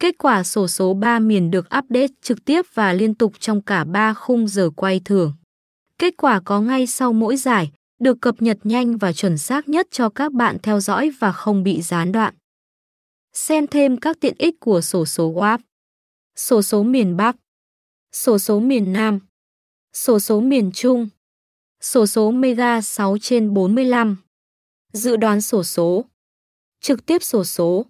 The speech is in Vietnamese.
Kết quả sổ số 3 miền được update trực tiếp và liên tục trong cả 3 khung giờ quay thường. Kết quả có ngay sau mỗi giải, được cập nhật nhanh và chuẩn xác nhất cho các bạn theo dõi và không bị gián đoạn. Xem thêm các tiện ích của sổ số WAP. Sổ số miền Bắc, sổ số miền Nam, sổ số miền Trung, sổ số Mega 6 trên 45, dự đoán sổ số, trực tiếp sổ số.